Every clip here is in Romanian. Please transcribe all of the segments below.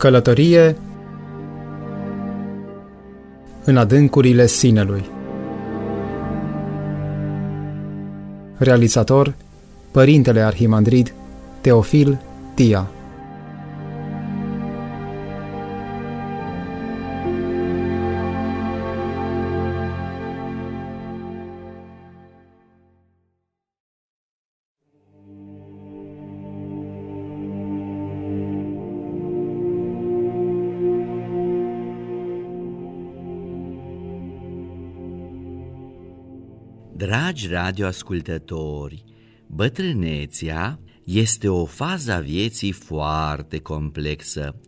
Călătorie în adâncurile sinelui. Realizator Părintele Arhimandrid Teofil Tia Dragi radioascultători, bătrânețea este o fază a vieții foarte complexă,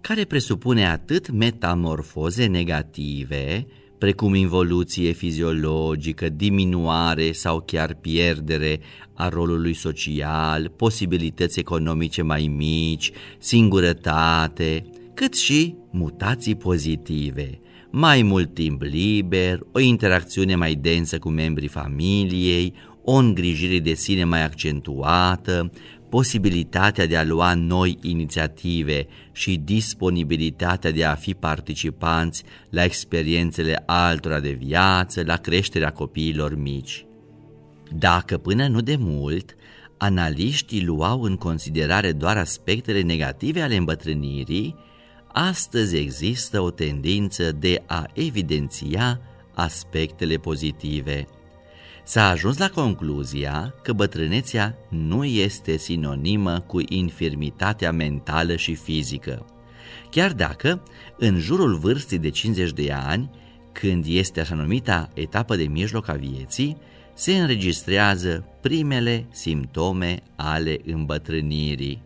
care presupune atât metamorfoze negative, precum involuție fiziologică, diminuare sau chiar pierdere a rolului social, posibilități economice mai mici, singurătate, cât și mutații pozitive, mai mult timp liber, o interacțiune mai densă cu membrii familiei, o îngrijire de sine mai accentuată, posibilitatea de a lua noi inițiative și disponibilitatea de a fi participanți la experiențele altora de viață, la creșterea copiilor mici. Dacă până nu de mult, analiștii luau în considerare doar aspectele negative ale îmbătrânirii, astăzi există o tendință de a evidenția aspectele pozitive. S-a ajuns la concluzia că bătrânețea nu este sinonimă cu infirmitatea mentală și fizică. Chiar dacă, în jurul vârstei de 50 de ani, când este așa numita etapă de mijloc a vieții, se înregistrează primele simptome ale îmbătrânirii.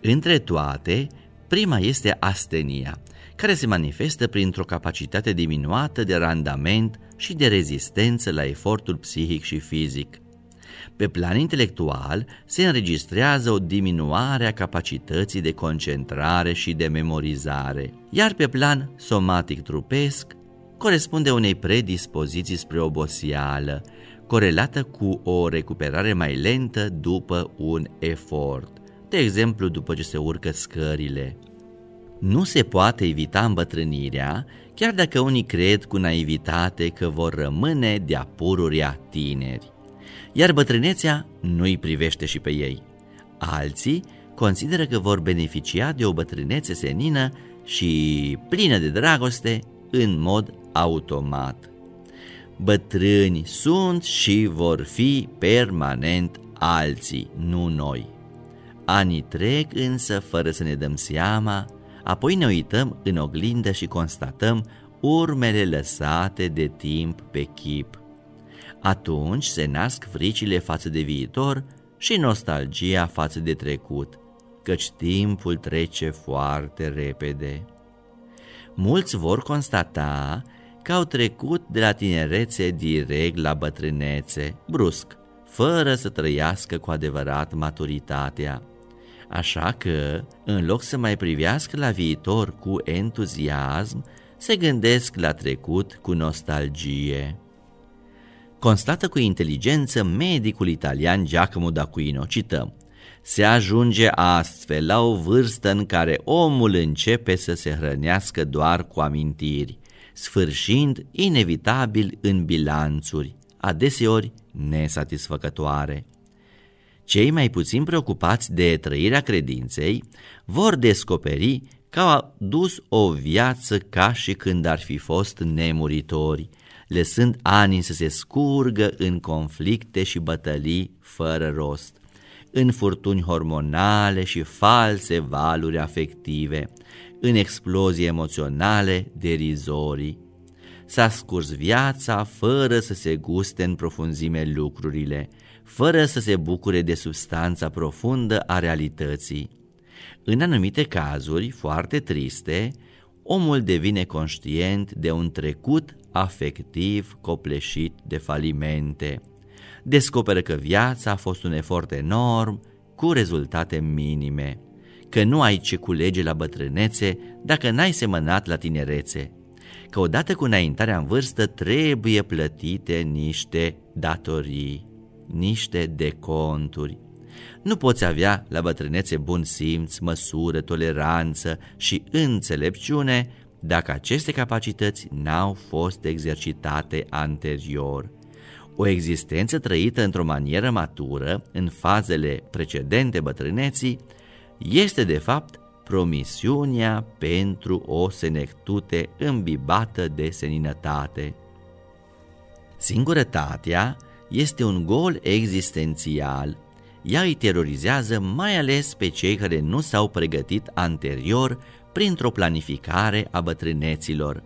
Între toate, Prima este astenia, care se manifestă printr-o capacitate diminuată de randament și de rezistență la efortul psihic și fizic. Pe plan intelectual se înregistrează o diminuare a capacității de concentrare și de memorizare, iar pe plan somatic trupesc corespunde unei predispoziții spre oboseală, corelată cu o recuperare mai lentă după un efort de exemplu după ce se urcă scările. Nu se poate evita îmbătrânirea, chiar dacă unii cred cu naivitate că vor rămâne de-a pururia tineri. Iar bătrânețea nu îi privește și pe ei. Alții consideră că vor beneficia de o bătrânețe senină și plină de dragoste în mod automat. Bătrâni sunt și vor fi permanent alții, nu noi. Anii trec însă fără să ne dăm seama, apoi ne uităm în oglindă și constatăm urmele lăsate de timp pe chip. Atunci se nasc fricile față de viitor și nostalgia față de trecut, căci timpul trece foarte repede. Mulți vor constata că au trecut de la tinerețe direct la bătrânețe, brusc, fără să trăiască cu adevărat maturitatea. Așa că, în loc să mai privească la viitor cu entuziasm, se gândesc la trecut cu nostalgie. Constată cu inteligență medicul italian Giacomo d'Aquino, cităm, se ajunge astfel la o vârstă în care omul începe să se hrănească doar cu amintiri, sfârșind inevitabil în bilanțuri, adeseori nesatisfăcătoare. Cei mai puțin preocupați de trăirea credinței vor descoperi că au dus o viață ca și când ar fi fost nemuritori, lăsând ani să se scurgă în conflicte și bătălii fără rost, în furtuni hormonale și false valuri afective, în explozii emoționale derizorii. S-a scurs viața fără să se guste în profunzime lucrurile, fără să se bucure de substanța profundă a realității. În anumite cazuri foarte triste, omul devine conștient de un trecut afectiv copleșit de falimente. Descoperă că viața a fost un efort enorm cu rezultate minime, că nu ai ce culege la bătrânețe dacă n-ai semănat la tinerețe, că odată cu înaintarea în vârstă trebuie plătite niște datorii niște deconturi, Nu poți avea la bătrânețe bun simț, măsură, toleranță și înțelepciune dacă aceste capacități n-au fost exercitate anterior. O existență trăită într-o manieră matură în fazele precedente bătrâneții este de fapt promisiunea pentru o senectute îmbibată de seninătate. Singurătatea este un gol existențial. Ea îi terorizează mai ales pe cei care nu s-au pregătit anterior printr-o planificare a bătrâneților,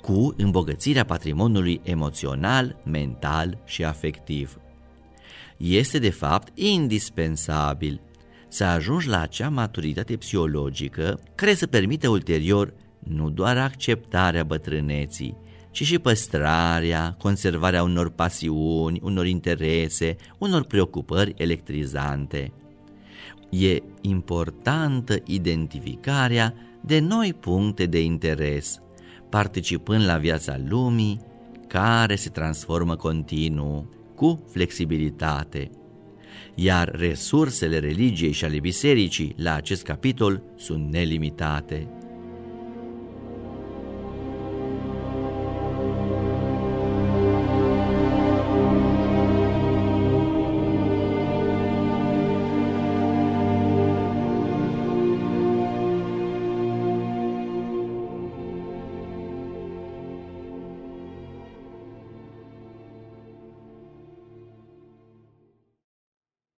cu îmbogățirea patrimoniului emoțional, mental și afectiv. Este de fapt indispensabil să ajungi la acea maturitate psihologică care să permite ulterior nu doar acceptarea bătrâneții, ci și păstrarea, conservarea unor pasiuni, unor interese, unor preocupări electrizante. E importantă identificarea de noi puncte de interes, participând la viața lumii care se transformă continuu, cu flexibilitate. Iar resursele religiei și ale bisericii la acest capitol sunt nelimitate.